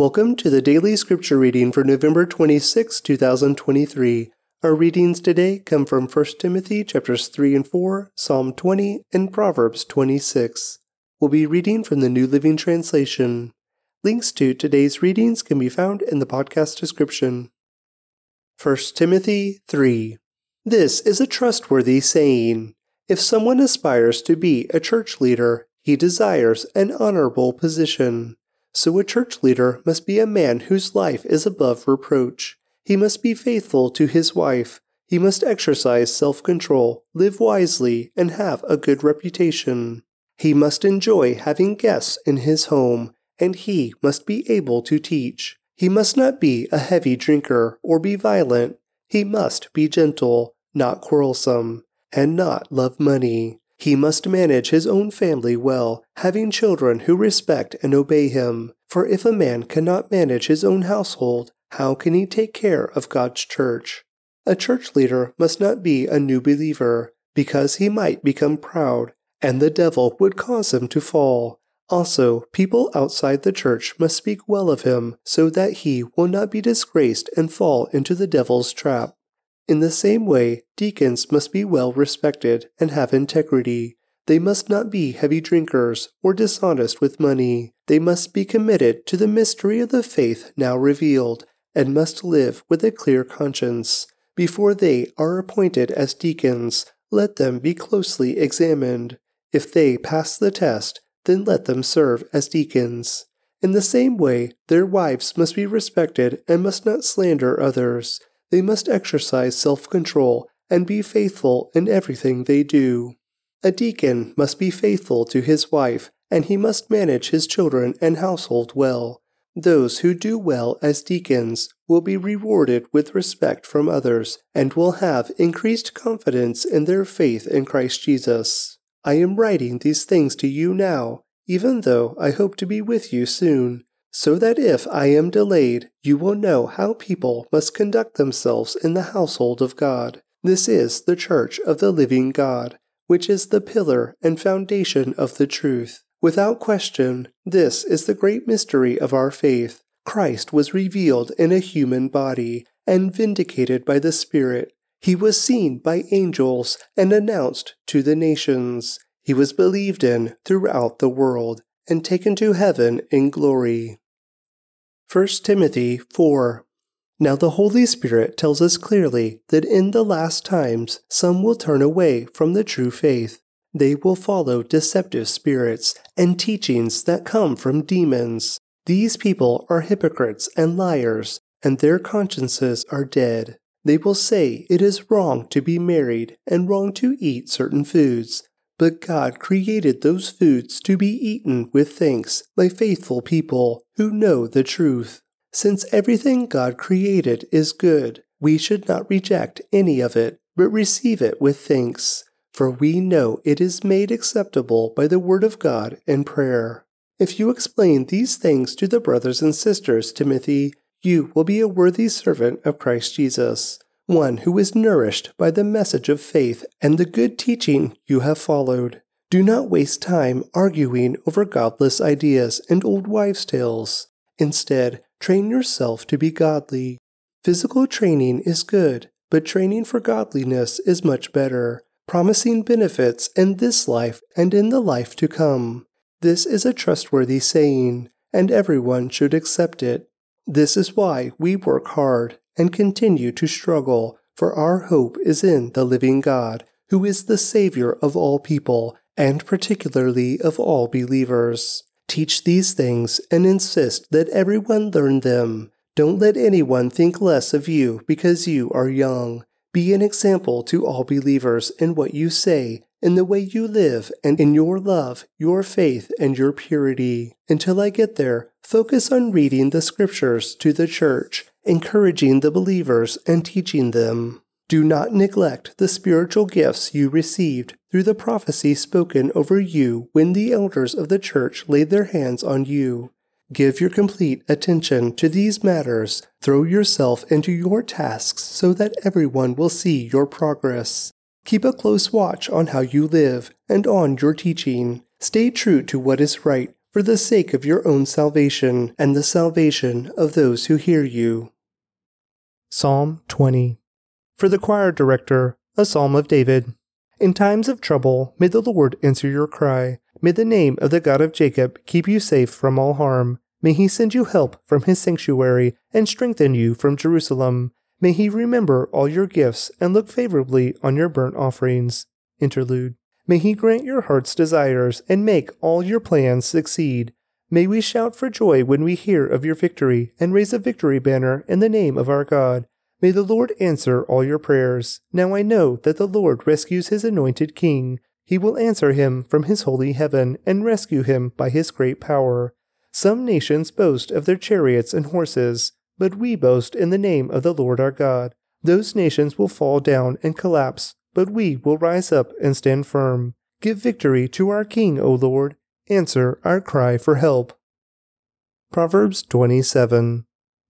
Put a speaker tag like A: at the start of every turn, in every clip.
A: Welcome to the daily scripture reading for November 26, 2023. Our readings today come from 1 Timothy chapters 3 and 4, Psalm 20, and Proverbs 26. We'll be reading from the New Living Translation. Links to today's readings can be found in the podcast description. 1 Timothy 3. This is a trustworthy saying. If someone aspires to be a church leader, he desires an honorable position. So a church leader must be a man whose life is above reproach. He must be faithful to his wife. He must exercise self control, live wisely, and have a good reputation. He must enjoy having guests in his home, and he must be able to teach. He must not be a heavy drinker or be violent. He must be gentle, not quarrelsome, and not love money. He must manage his own family well, having children who respect and obey him. For if a man cannot manage his own household, how can he take care of God's church? A church leader must not be a new believer, because he might become proud, and the devil would cause him to fall. Also, people outside the church must speak well of him, so that he will not be disgraced and fall into the devil's trap. In the same way, deacons must be well respected and have integrity. They must not be heavy drinkers or dishonest with money. They must be committed to the mystery of the faith now revealed and must live with a clear conscience. Before they are appointed as deacons, let them be closely examined. If they pass the test, then let them serve as deacons. In the same way, their wives must be respected and must not slander others they must exercise self control and be faithful in everything they do. A deacon must be faithful to his wife, and he must manage his children and household well. Those who do well as deacons will be rewarded with respect from others and will have increased confidence in their faith in Christ Jesus. I am writing these things to you now, even though I hope to be with you soon so that if I am delayed, you will know how people must conduct themselves in the household of God. This is the church of the living God, which is the pillar and foundation of the truth. Without question, this is the great mystery of our faith. Christ was revealed in a human body and vindicated by the Spirit. He was seen by angels and announced to the nations. He was believed in throughout the world and taken to heaven in glory. 1 Timothy 4 Now the Holy Spirit tells us clearly that in the last times some will turn away from the true faith. They will follow deceptive spirits and teachings that come from demons. These people are hypocrites and liars, and their consciences are dead. They will say it is wrong to be married and wrong to eat certain foods, but God created those foods to be eaten with thanks by faithful people who know the truth. Since everything God created is good, we should not reject any of it, but receive it with thanks, for we know it is made acceptable by the Word of God and prayer. If you explain these things to the brothers and sisters, Timothy, you will be a worthy servant of Christ Jesus one who is nourished by the message of faith and the good teaching you have followed. Do not waste time arguing over godless ideas and old wives' tales. Instead, train yourself to be godly. Physical training is good, but training for godliness is much better, promising benefits in this life and in the life to come. This is a trustworthy saying, and everyone should accept it. This is why we work hard and continue to struggle, for our hope is in the living God, who is the Savior of all people, and particularly of all believers. Teach these things and insist that everyone learn them. Don't let anyone think less of you because you are young. Be an example to all believers in what you say, in the way you live, and in your love, your faith, and your purity. Until I get there, focus on reading the scriptures to the church encouraging the believers and teaching them. Do not neglect the spiritual gifts you received through the prophecy spoken over you when the elders of the church laid their hands on you. Give your complete attention to these matters. Throw yourself into your tasks so that everyone will see your progress. Keep a close watch on how you live and on your teaching. Stay true to what is right for the sake of your own salvation and the salvation of those who hear you.
B: Psalm 20 For the choir director, a psalm of David. In times of trouble, may the Lord answer your cry. May the name of the God of Jacob keep you safe from all harm. May he send you help from his sanctuary and strengthen you from Jerusalem. May he remember all your gifts and look favorably on your burnt offerings. Interlude. May he grant your heart's desires and make all your plans succeed. May we shout for joy when we hear of your victory and raise a victory banner in the name of our God. May the Lord answer all your prayers. Now I know that the Lord rescues his anointed king. He will answer him from his holy heaven and rescue him by his great power. Some nations boast of their chariots and horses, but we boast in the name of the Lord our God. Those nations will fall down and collapse, but we will rise up and stand firm. Give victory to our King, O Lord. Answer our cry for help.
A: Proverbs 27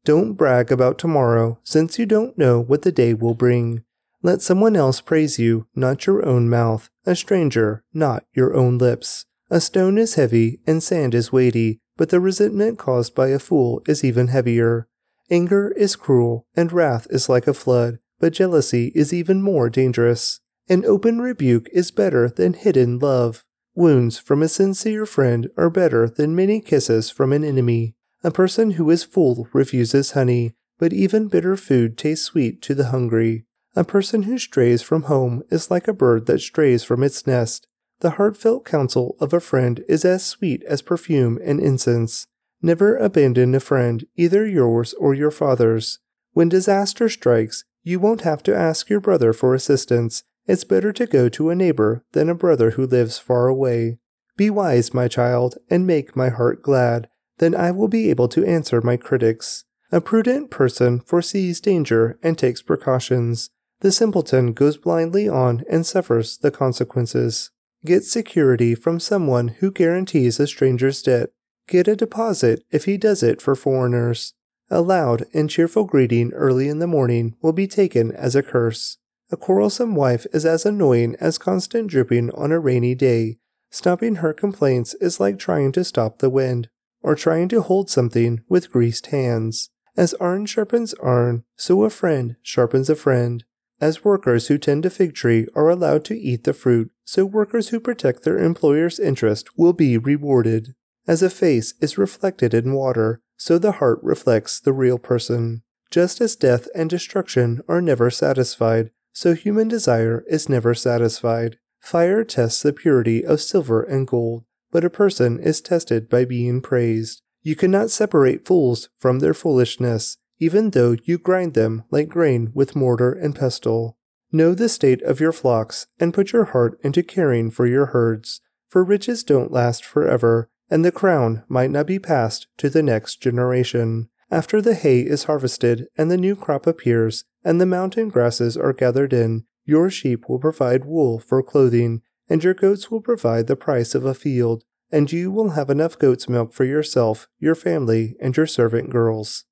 A: don't brag about tomorrow, since you don't know what the day will bring. Let someone else praise you, not your own mouth, a stranger, not your own lips. A stone is heavy and sand is weighty, but the resentment caused by a fool is even heavier. Anger is cruel, and wrath is like a flood, but jealousy is even more dangerous. An open rebuke is better than hidden love. Wounds from a sincere friend are better than many kisses from an enemy. A person who is full refuses honey, but even bitter food tastes sweet to the hungry. A person who strays from home is like a bird that strays from its nest. The heartfelt counsel of a friend is as sweet as perfume and incense. Never abandon a friend, either yours or your father's. When disaster strikes, you won't have to ask your brother for assistance. It's better to go to a neighbor than a brother who lives far away. Be wise, my child, and make my heart glad then I will be able to answer my critics. A prudent person foresees danger and takes precautions. The simpleton goes blindly on and suffers the consequences. Get security from someone who guarantees a stranger's debt. Get a deposit if he does it for foreigners. A loud and cheerful greeting early in the morning will be taken as a curse. A quarrelsome wife is as annoying as constant dripping on a rainy day. Stopping her complaints is like trying to stop the wind or trying to hold something with greased hands. As iron sharpens iron, so a friend sharpens a friend. As workers who tend a fig tree are allowed to eat the fruit, so workers who protect their employer's interest will be rewarded. As a face is reflected in water, so the heart reflects the real person. Just as death and destruction are never satisfied, so human desire is never satisfied. Fire tests the purity of silver and gold, but a person is tested by being praised. You cannot separate fools from their foolishness, even though you grind them like grain with mortar and pestle. Know the state of your flocks, and put your heart into caring for your herds, for riches don't last forever, and the crown might not be passed to the next generation. After the hay is harvested and the new crop appears, and the mountain grasses are gathered in, your sheep will provide wool for clothing, and your goats will provide the price of a field, and you will have enough goat's milk for yourself, your family, and your servant girls.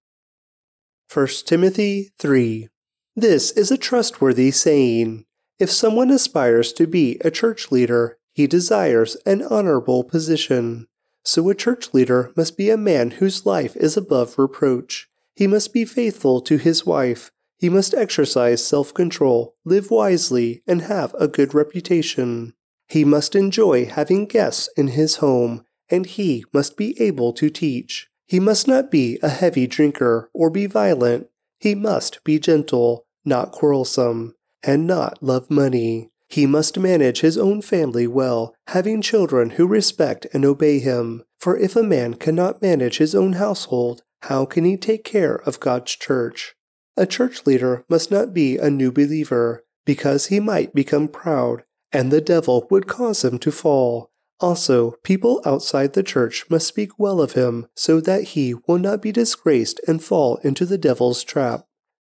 A: 1 Timothy 3 This is a trustworthy saying. If someone aspires to be a church leader, he desires an honorable position. So a church leader must be a man whose life is above reproach. He must be faithful to his wife. He must exercise self control, live wisely, and have a good reputation. He must enjoy having guests in his home, and he must be able to teach. He must not be a heavy drinker or be violent. He must be gentle, not quarrelsome, and not love money. He must manage his own family well, having children who respect and obey him. For if a man cannot manage his own household, how can he take care of God's church? A church leader must not be a new believer, because he might become proud and the devil would cause him to fall. Also, people outside the church must speak well of him, so that he will not be disgraced and fall into the devil's trap.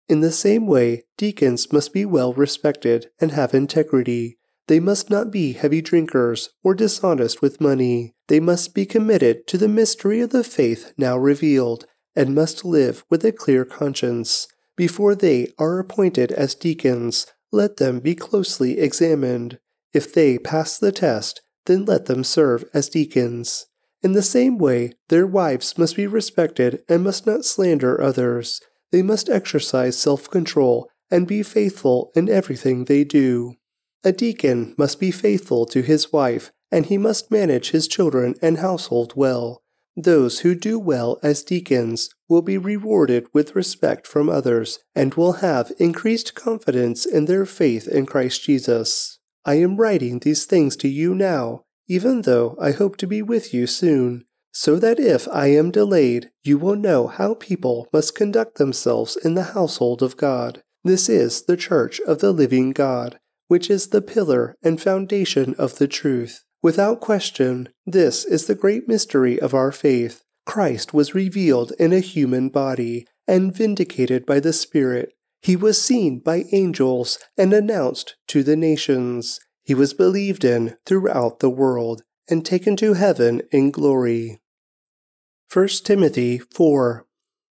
A: In the same way, deacons must be well respected and have integrity. They must not be heavy drinkers or dishonest with money. They must be committed to the mystery of the faith now revealed, and must live with a clear conscience. Before they are appointed as deacons, let them be closely examined. If they pass the test, then let them serve as deacons. In the same way, their wives must be respected and must not slander others. They must exercise self control and be faithful in everything they do. A deacon must be faithful to his wife, and he must manage his children and household well. Those who do well as deacons will be rewarded with respect from others and will have increased confidence in their faith in Christ Jesus. I am writing these things to you now, even though I hope to be with you soon, so that if I am delayed, you will know how people must conduct themselves in the household of God. This is the church of the living God, which is the pillar and foundation of the truth. Without question, this is the great mystery of our faith. Christ was revealed in a human body and vindicated by the Spirit. He was seen by angels and announced to the nations. He was believed in throughout the world and taken to heaven in glory. 1 Timothy 4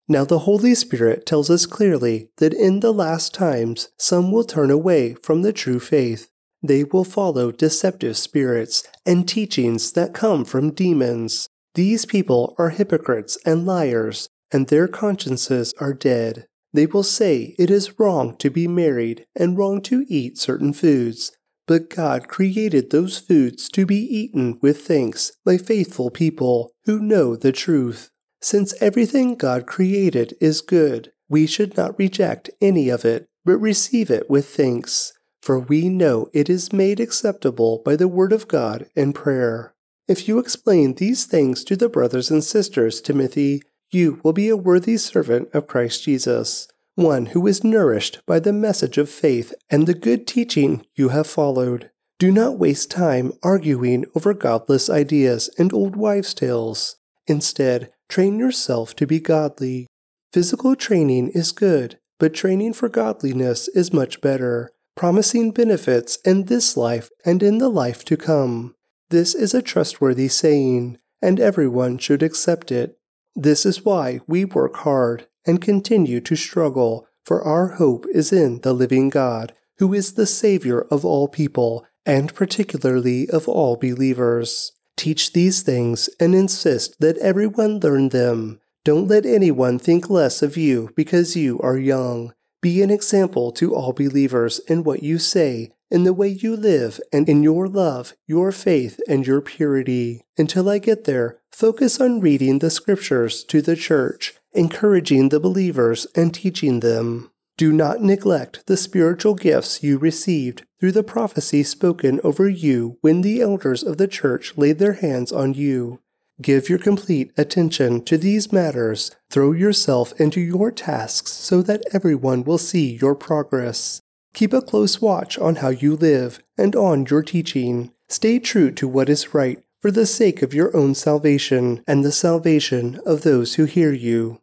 A: Now the Holy Spirit tells us clearly that in the last times some will turn away from the true faith they will follow deceptive spirits and teachings that come from demons. These people are hypocrites and liars, and their consciences are dead. They will say it is wrong to be married and wrong to eat certain foods, but God created those foods to be eaten with thanks by faithful people who know the truth. Since everything God created is good, we should not reject any of it, but receive it with thanks for we know it is made acceptable by the word of God and prayer. If you explain these things to the brothers and sisters, Timothy, you will be a worthy servant of Christ Jesus, one who is nourished by the message of faith and the good teaching you have followed. Do not waste time arguing over godless ideas and old wives' tales. Instead, train yourself to be godly. Physical training is good, but training for godliness is much better promising benefits in this life and in the life to come. This is a trustworthy saying, and everyone should accept it. This is why we work hard and continue to struggle, for our hope is in the living God, who is the Savior of all people, and particularly of all believers. Teach these things and insist that everyone learn them. Don't let anyone think less of you because you are young. Be an example to all believers in what you say, in the way you live, and in your love, your faith, and your purity. Until I get there, focus on reading the scriptures to the church, encouraging the believers, and teaching them. Do not neglect the spiritual gifts you received through the prophecy spoken over you when the elders of the church laid their hands on you. Give your complete attention to these matters. Throw yourself into your tasks so that everyone will see your progress. Keep a close watch on how you live and on your teaching. Stay true to what is right for the sake of your own salvation and the salvation of those who hear you.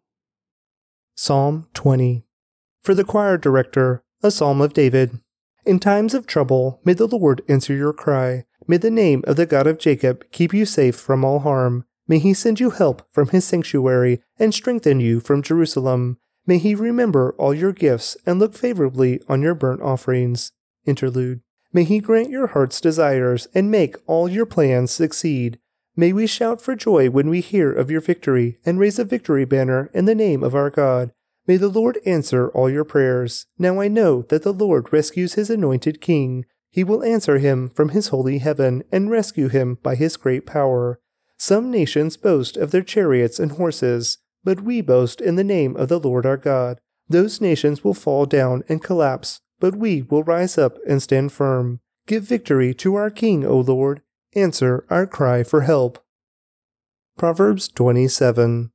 B: Psalm 20 For the choir director, a psalm of David. In times of trouble, may the Lord answer your cry. May the name of the God of Jacob keep you safe from all harm. May he send you help from his sanctuary and strengthen you from Jerusalem. May he remember all your gifts and look favorably on your burnt offerings. Interlude. May he grant your heart's desires and make all your plans succeed. May we shout for joy when we hear of your victory and raise a victory banner in the name of our God. May the Lord answer all your prayers. Now I know that the Lord rescues his anointed king. He will answer him from his holy heaven and rescue him by his great power. Some nations boast of their chariots and horses, but we boast in the name of the Lord our God. Those nations will fall down and collapse, but we will rise up and stand firm. Give victory to our King, O Lord. Answer our cry for help. Proverbs 27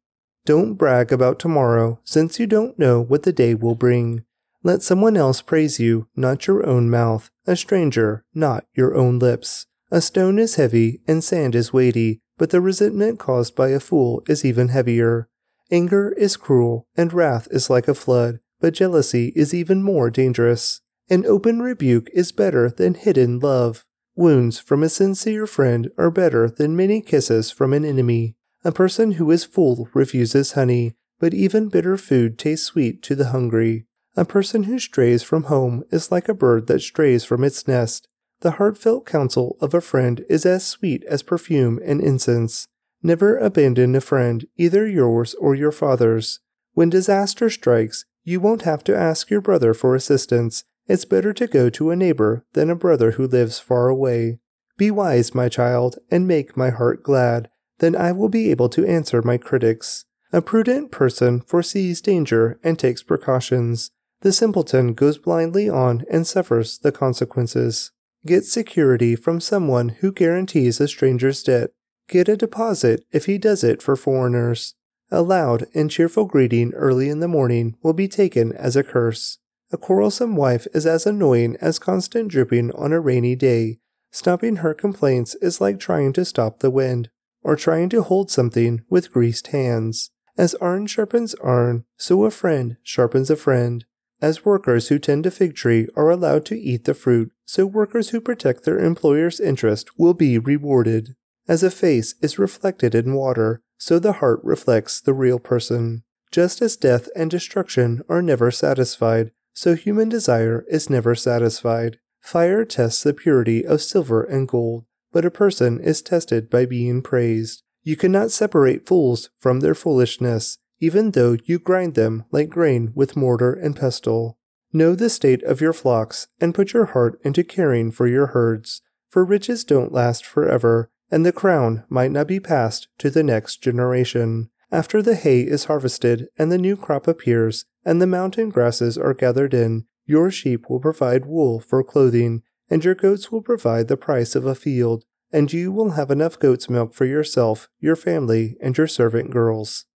B: Don't brag about tomorrow, since you don't know what the day will bring. Let someone else praise you, not your own mouth, a stranger, not your own lips. A stone is heavy and sand is weighty, but the resentment caused by a fool is even heavier. Anger is cruel, and wrath is like a flood, but jealousy is even more dangerous. An open rebuke is better than hidden love. Wounds from a sincere friend are better than many kisses from an enemy. A person who is full refuses honey, but even bitter food tastes sweet to the hungry. A person who strays from home is like a bird that strays from its nest. The heartfelt counsel of a friend is as sweet as perfume and incense. Never abandon a friend, either yours or your father's. When disaster strikes, you won't have to ask your brother for assistance. It's better to go to a neighbor than a brother who lives far away. Be wise, my child, and make my heart glad. Then I will be able to answer my critics. A prudent person foresees danger and takes precautions. The simpleton goes blindly on and suffers the consequences. Get security from someone who guarantees a stranger's debt. Get a deposit if he does it for foreigners. A loud and cheerful greeting early in the morning will be taken as a curse. A quarrelsome wife is as annoying as constant dripping on a rainy day. Stopping her complaints is like trying to stop the wind, or trying to hold something with greased hands. As iron sharpens iron, so a friend sharpens a friend. As workers who tend a fig tree are allowed to eat the fruit, so workers who protect their employer's interest will be rewarded. As a face is reflected in water, so the heart reflects the real person. Just as death and destruction are never satisfied, so human desire is never satisfied. Fire tests the purity of silver and gold, but a person is tested by being praised. You cannot separate fools from their foolishness, even though you grind them like grain with mortar and pestle. Know the state of your flocks, and put your heart into caring for your herds, for riches don't last forever, and the crown might not be passed to the next generation. After the hay is harvested and the new crop appears, and the mountain grasses are gathered in, your sheep will provide wool for clothing, and your goats will provide the price of a field, and you will have enough goat's milk for yourself, your family, and your servant girls.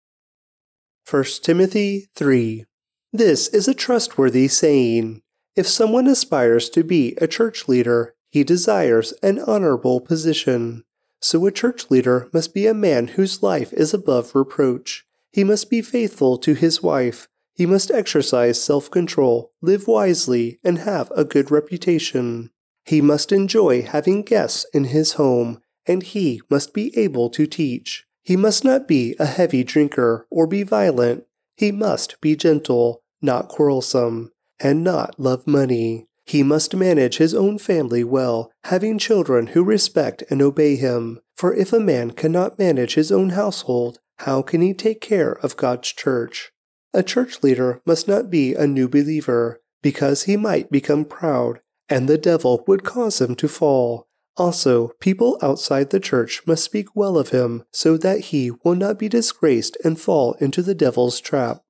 A: 1 Timothy 3 This is a trustworthy saying. If someone aspires to be a church leader, he desires an honorable position. So a church leader must be a man whose life is above reproach. He must be faithful to his wife. He must exercise self control, live wisely, and have a good reputation. He must enjoy having guests in his home, and he must be able to teach. He must not be a heavy drinker or be violent. He must be gentle, not quarrelsome, and not love money. He must manage his own family well, having children who respect and obey him. For if a man cannot manage his own household, how can he take care of God's church? A church leader must not be a new believer, because he might become proud and the devil would cause him to fall. Also, people outside the church must speak well of him, so that he will not be disgraced and fall into the devil's trap.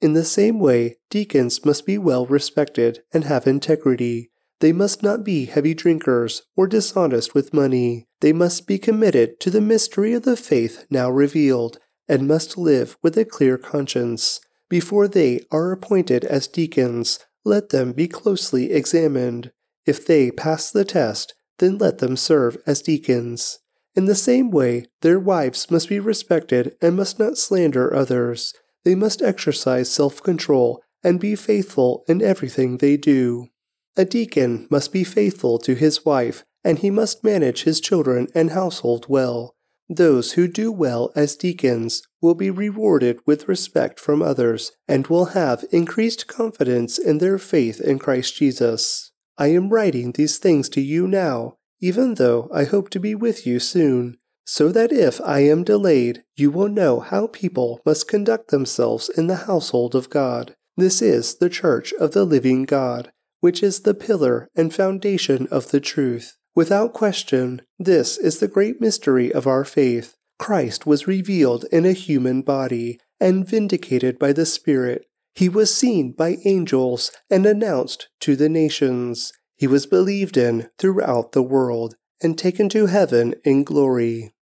A: In the same way, deacons must be well respected and have integrity. They must not be heavy drinkers or dishonest with money. They must be committed to the mystery of the faith now revealed, and must live with a clear conscience. Before they are appointed as deacons, let them be closely examined. If they pass the test, then let them serve as deacons. In the same way, their wives must be respected and must not slander others. They must exercise self control and be faithful in everything they do. A deacon must be faithful to his wife, and he must manage his children and household well. Those who do well as deacons will be rewarded with respect from others and will have increased confidence in their faith in Christ Jesus. I am writing these things to you now, even though I hope to be with you soon, so that if I am delayed, you will know how people must conduct themselves in the household of God. This is the church of the living God, which is the pillar and foundation of the truth. Without question, this is the great mystery of our faith. Christ was revealed in a human body and vindicated by the Spirit he was seen by angels and announced to the nations. He was believed in throughout the world and taken to heaven in glory.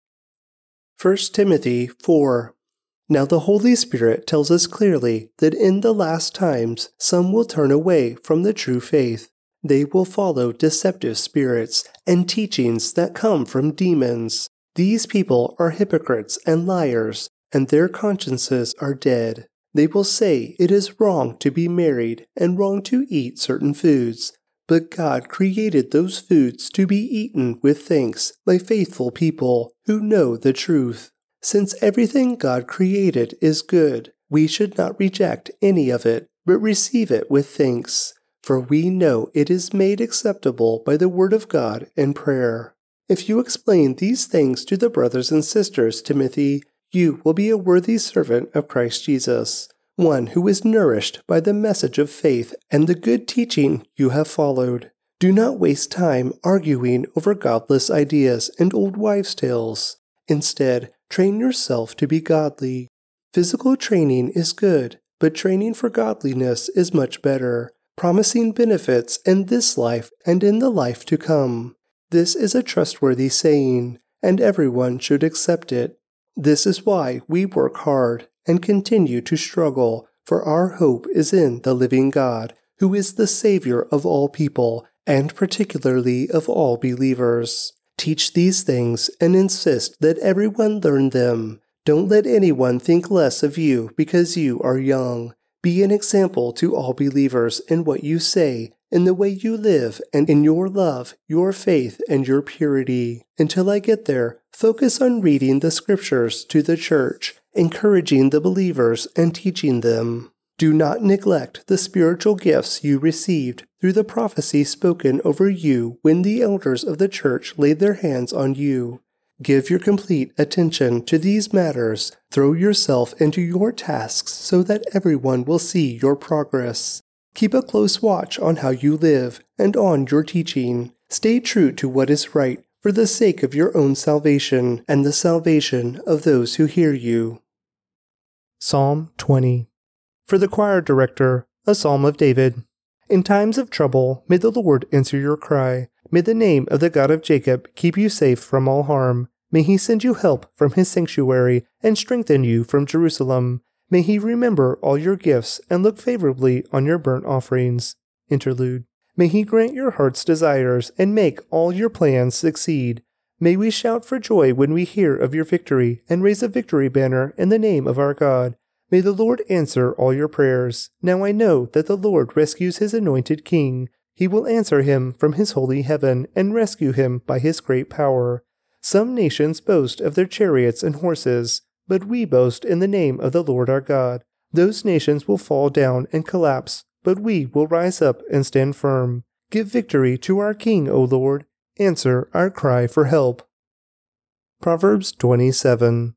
A: 1 Timothy 4 Now the Holy Spirit tells us clearly that in the last times some will turn away from the true faith. They will follow deceptive spirits and teachings that come from demons. These people are hypocrites and liars, and their consciences are dead. They will say it is wrong to be married and wrong to eat certain foods, but God created those foods to be eaten with thanks by faithful people who know the truth. Since everything God created is good, we should not reject any of it, but receive it with thanks, for we know it is made acceptable by the Word of God and prayer. If you explain these things to the brothers and sisters, Timothy, you will be a worthy servant of Christ Jesus, one who is nourished by the message of faith and the good teaching you have followed. Do not waste time arguing over godless ideas and old wives' tales. Instead, train yourself to be godly. Physical training is good, but training for godliness is much better, promising benefits in this life and in the life to come. This is a trustworthy saying, and everyone should accept it. This is why we work hard and continue to struggle, for our hope is in the living God, who is the Savior of all people, and particularly of all believers. Teach these things and insist that everyone learn them. Don't let anyone think less of you because you are young. Be an example to all believers in what you say, in the way you live, and in your love, your faith, and your purity. Until I get there, focus on reading the scriptures to the church, encouraging the believers, and teaching them. Do not neglect the spiritual gifts you received through the prophecy spoken over you when the elders of the church laid their hands on you. Give your complete attention to these matters. Throw yourself into your tasks so that everyone will see your progress. Keep a close watch on how you live and on your teaching. Stay true to what is right for the sake of your own salvation and the salvation of those who hear you.
B: Psalm 20 for the choir director, a psalm of David. In times of trouble, may the Lord answer your cry. May the name of the God of Jacob keep you safe from all harm. May he send you help from his sanctuary and strengthen you from Jerusalem. May he remember all your gifts and look favorably on your burnt offerings. Interlude. May he grant your heart's desires and make all your plans succeed. May we shout for joy when we hear of your victory and raise a victory banner in the name of our God. May the Lord answer all your prayers. Now I know that the Lord rescues his anointed king. He will answer him from his holy heaven and rescue him by his great power. Some nations boast of their chariots and horses, but we boast in the name of the Lord our God. Those nations will fall down and collapse, but we will rise up and stand firm. Give victory to our King, O Lord. Answer our cry for help. Proverbs 27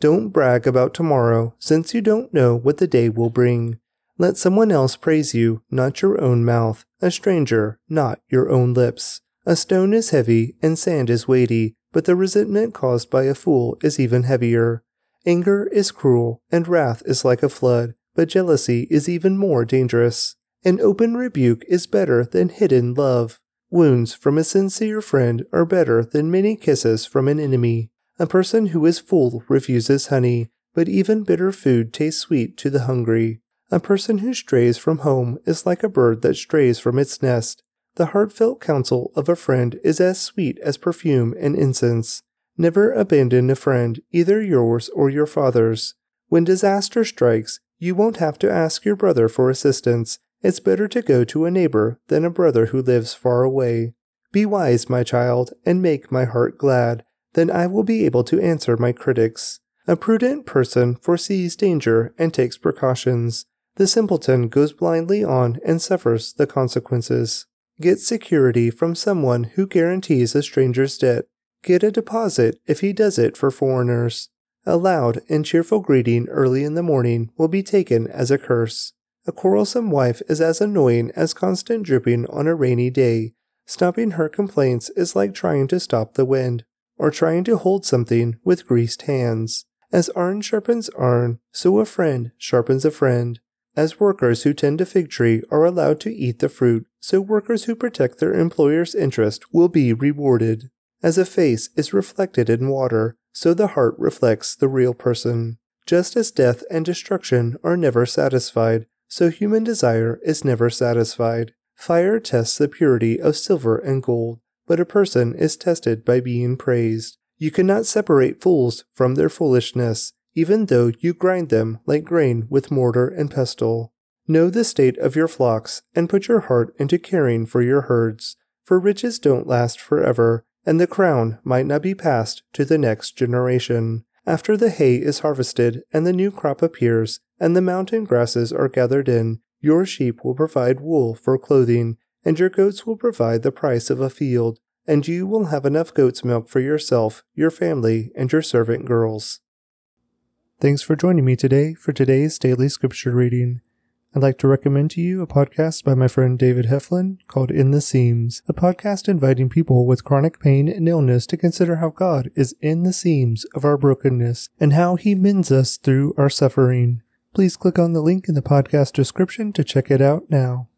B: don't brag about tomorrow, since you don't know what the day will bring. Let someone else praise you, not your own mouth, a stranger, not your own lips. A stone is heavy and sand is weighty, but the resentment caused by a fool is even heavier. Anger is cruel, and wrath is like a flood, but jealousy is even more dangerous. An open rebuke is better than hidden love. Wounds from a sincere friend are better than many kisses from an enemy. A person who is full refuses honey, but even bitter food tastes sweet to the hungry. A person who strays from home is like a bird that strays from its nest. The heartfelt counsel of a friend is as sweet as perfume and incense. Never abandon a friend, either yours or your father's. When disaster strikes, you won't have to ask your brother for assistance. It's better to go to a neighbor than a brother who lives far away. Be wise, my child, and make my heart glad then I will be able to answer my critics. A prudent person foresees danger and takes precautions. The simpleton goes blindly on and suffers the consequences. Get security from someone who guarantees a stranger's debt. Get a deposit if he does it for foreigners. A loud and cheerful greeting early in the morning will be taken as a curse. A quarrelsome wife is as annoying as constant dripping on a rainy day. Stopping her complaints is like trying to stop the wind or trying to hold something with greased hands. As iron sharpens iron, so a friend sharpens a friend. As workers who tend a fig tree are allowed to eat the fruit, so workers who protect their employer's interest will be rewarded. As a face is reflected in water, so the heart reflects the real person. Just as death and destruction are never satisfied, so human desire is never satisfied. Fire tests the purity of silver and gold, but a person is tested by being praised. You cannot separate fools from their foolishness, even though you grind them like grain with mortar and pestle. Know the state of your flocks, and put your heart into caring for your herds, for riches don't last forever, and the crown might not be passed to the next generation. After the hay is harvested and the new crop appears, and the mountain grasses are gathered in, your sheep will provide wool for clothing, and your goats will provide the price of a field, and you will have enough goat's milk for yourself, your family, and your servant girls. Thanks for joining me today for today's daily scripture reading. I'd like to recommend to you a podcast by my friend David Heflin called In the Seams, a podcast inviting people with chronic pain and illness to consider how God is in the seams of our brokenness and how he mends us through our suffering. Please click on the link in the podcast description to check it out now.